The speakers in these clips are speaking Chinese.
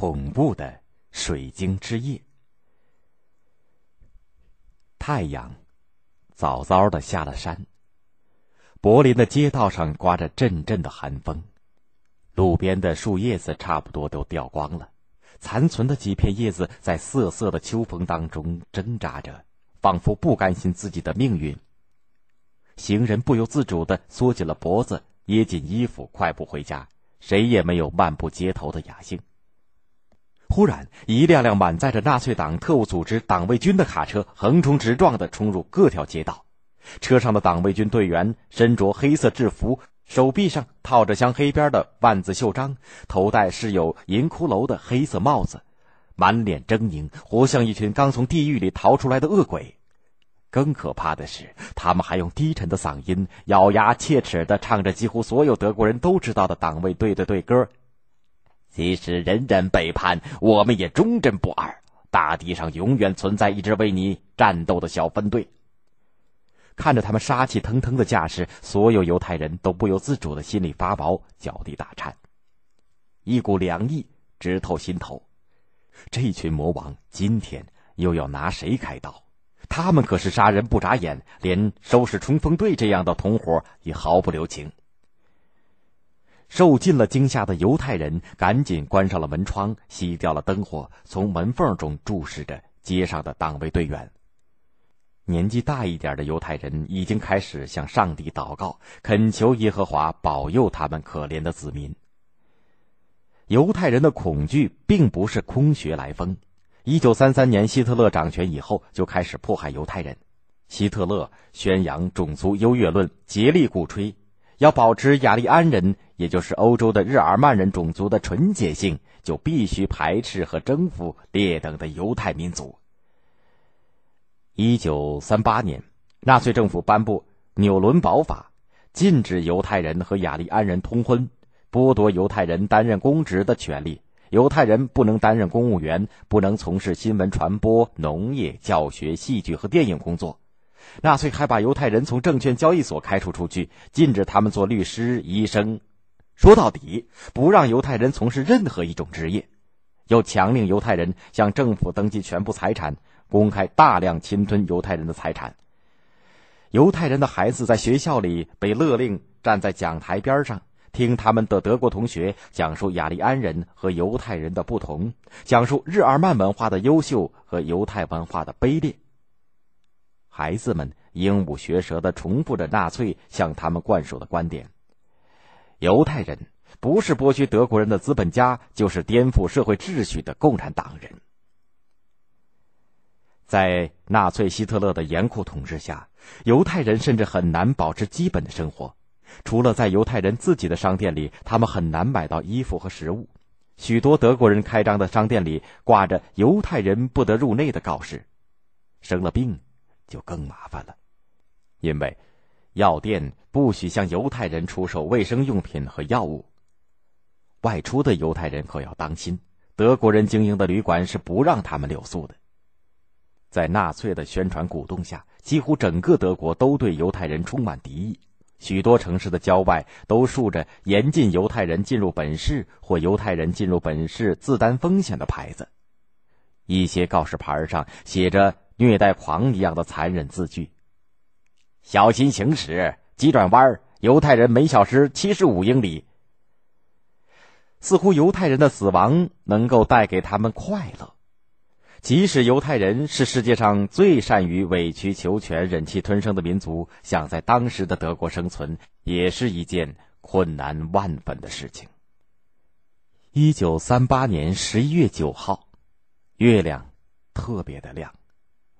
恐怖的水晶之夜。太阳早早的下了山，柏林的街道上刮着阵阵的寒风，路边的树叶子差不多都掉光了，残存的几片叶子在瑟瑟的秋风当中挣扎着，仿佛不甘心自己的命运。行人不由自主的缩紧了脖子，掖紧衣服，快步回家。谁也没有漫步街头的雅兴。忽然，一辆辆满载着纳粹党特务组织党卫军的卡车横冲直撞的冲入各条街道，车上的党卫军队员身着黑色制服，手臂上套着镶黑边的万字袖章，头戴饰有银骷髅的黑色帽子，满脸狰狞，活像一群刚从地狱里逃出来的恶鬼。更可怕的是，他们还用低沉的嗓音，咬牙切齿的唱着几乎所有德国人都知道的党卫队的队歌。即使人人背叛，我们也忠贞不二。大地上永远存在一支为你战斗的小分队。看着他们杀气腾腾的架势，所有犹太人都不由自主的心里发毛，脚底打颤，一股凉意直透心头。这群魔王今天又要拿谁开刀？他们可是杀人不眨眼，连收拾冲锋队这样的同伙也毫不留情。受尽了惊吓的犹太人赶紧关上了门窗，熄掉了灯火，从门缝中注视着街上的党卫队员。年纪大一点的犹太人已经开始向上帝祷告，恳求耶和华保佑他们可怜的子民。犹太人的恐惧并不是空穴来风。一九三三年，希特勒掌权以后，就开始迫害犹太人。希特勒宣扬种族优越论，竭力鼓吹要保持雅利安人，也就是欧洲的日耳曼人种族的纯洁性，就必须排斥和征服劣等的犹太民族。一九三八年，纳粹政府颁布纽伦堡法，禁止犹太人和雅利安人通婚，剥夺犹太人担任公职的权利。犹太人不能担任公务员，不能从事新闻传播、农业、教学、戏剧和电影工作。纳粹还把犹太人从证券交易所开除出去，禁止他们做律师、医生。说到底，不让犹太人从事任何一种职业，又强令犹太人向政府登记全部财产，公开大量侵吞犹太人的财产。犹太人的孩子在学校里被勒令站在讲台边上。听他们的德国同学讲述雅利安人和犹太人的不同，讲述日耳曼文化的优秀和犹太文化的卑劣。孩子们鹦鹉学舌的重复着纳粹向他们灌输的观点：犹太人不是剥削德国人的资本家，就是颠覆社会秩序的共产党人。在纳粹希特勒的严酷统治下，犹太人甚至很难保持基本的生活。除了在犹太人自己的商店里，他们很难买到衣服和食物。许多德国人开张的商店里挂着“犹太人不得入内”的告示，生了病就更麻烦了，因为药店不许向犹太人出售卫生用品和药物。外出的犹太人可要当心，德国人经营的旅馆是不让他们留宿的。在纳粹的宣传鼓动下，几乎整个德国都对犹太人充满敌意。许多城市的郊外都竖着严禁犹太人进入本市或犹太人进入本市自担风险的牌子，一些告示牌上写着虐待狂一样的残忍字句：“小心行驶，急转弯，犹太人每小时七十五英里。”似乎犹太人的死亡能够带给他们快乐。即使犹太人是世界上最善于委曲求全、忍气吞声的民族，想在当时的德国生存，也是一件困难万分的事情。一九三八年十一月九号，月亮特别的亮，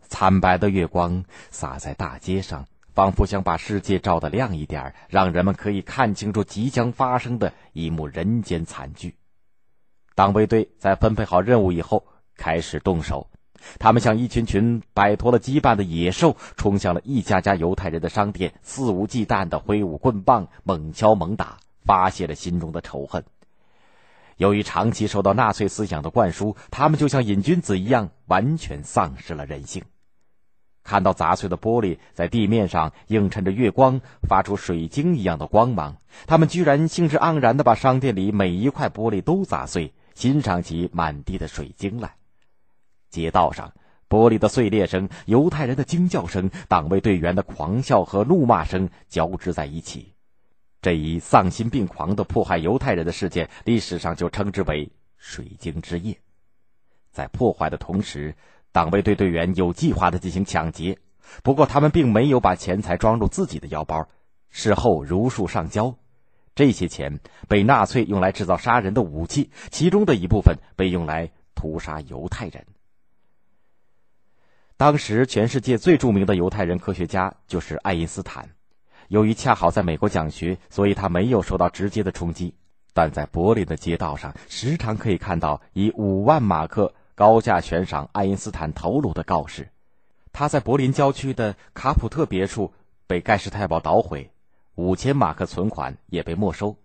惨白的月光洒在大街上，仿佛想把世界照得亮一点，让人们可以看清楚即将发生的一幕人间惨剧。党卫队在分配好任务以后。开始动手，他们像一群群摆脱了羁绊的野兽，冲向了一家家犹太人的商店，肆无忌惮的挥舞棍棒，猛敲猛打，发泄了心中的仇恨。由于长期受到纳粹思想的灌输，他们就像瘾君子一样，完全丧失了人性。看到砸碎的玻璃在地面上映衬着月光，发出水晶一样的光芒，他们居然兴致盎然地把商店里每一块玻璃都砸碎。欣赏起满地的水晶来。街道上，玻璃的碎裂声、犹太人的惊叫声、党卫队员的狂笑和怒骂声交织在一起。这一丧心病狂的迫害犹太人的事件，历史上就称之为“水晶之夜”。在破坏的同时，党卫队队员有计划的进行抢劫，不过他们并没有把钱财装入自己的腰包，事后如数上交。这些钱被纳粹用来制造杀人的武器，其中的一部分被用来屠杀犹太人。当时，全世界最著名的犹太人科学家就是爱因斯坦。由于恰好在美国讲学，所以他没有受到直接的冲击。但在柏林的街道上，时常可以看到以五万马克高价悬赏爱因斯坦头颅的告示。他在柏林郊区的卡普特别墅被盖世太保捣毁，五千马克存款也被没收。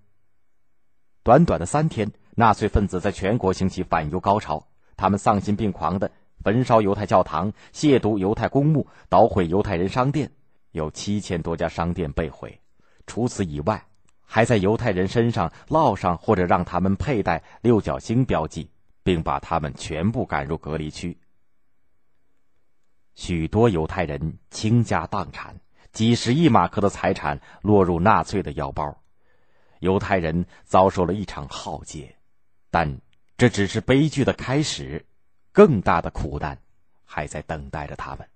短短的三天，纳粹分子在全国兴起反犹高潮，他们丧心病狂的。焚烧犹太教堂，亵渎犹太公墓，捣毁犹太人商店，有七千多家商店被毁。除此以外，还在犹太人身上烙上或者让他们佩戴六角星标记，并把他们全部赶入隔离区。许多犹太人倾家荡产，几十亿马克的财产落入纳粹的腰包。犹太人遭受了一场浩劫，但这只是悲剧的开始。更大的苦难，还在等待着他们。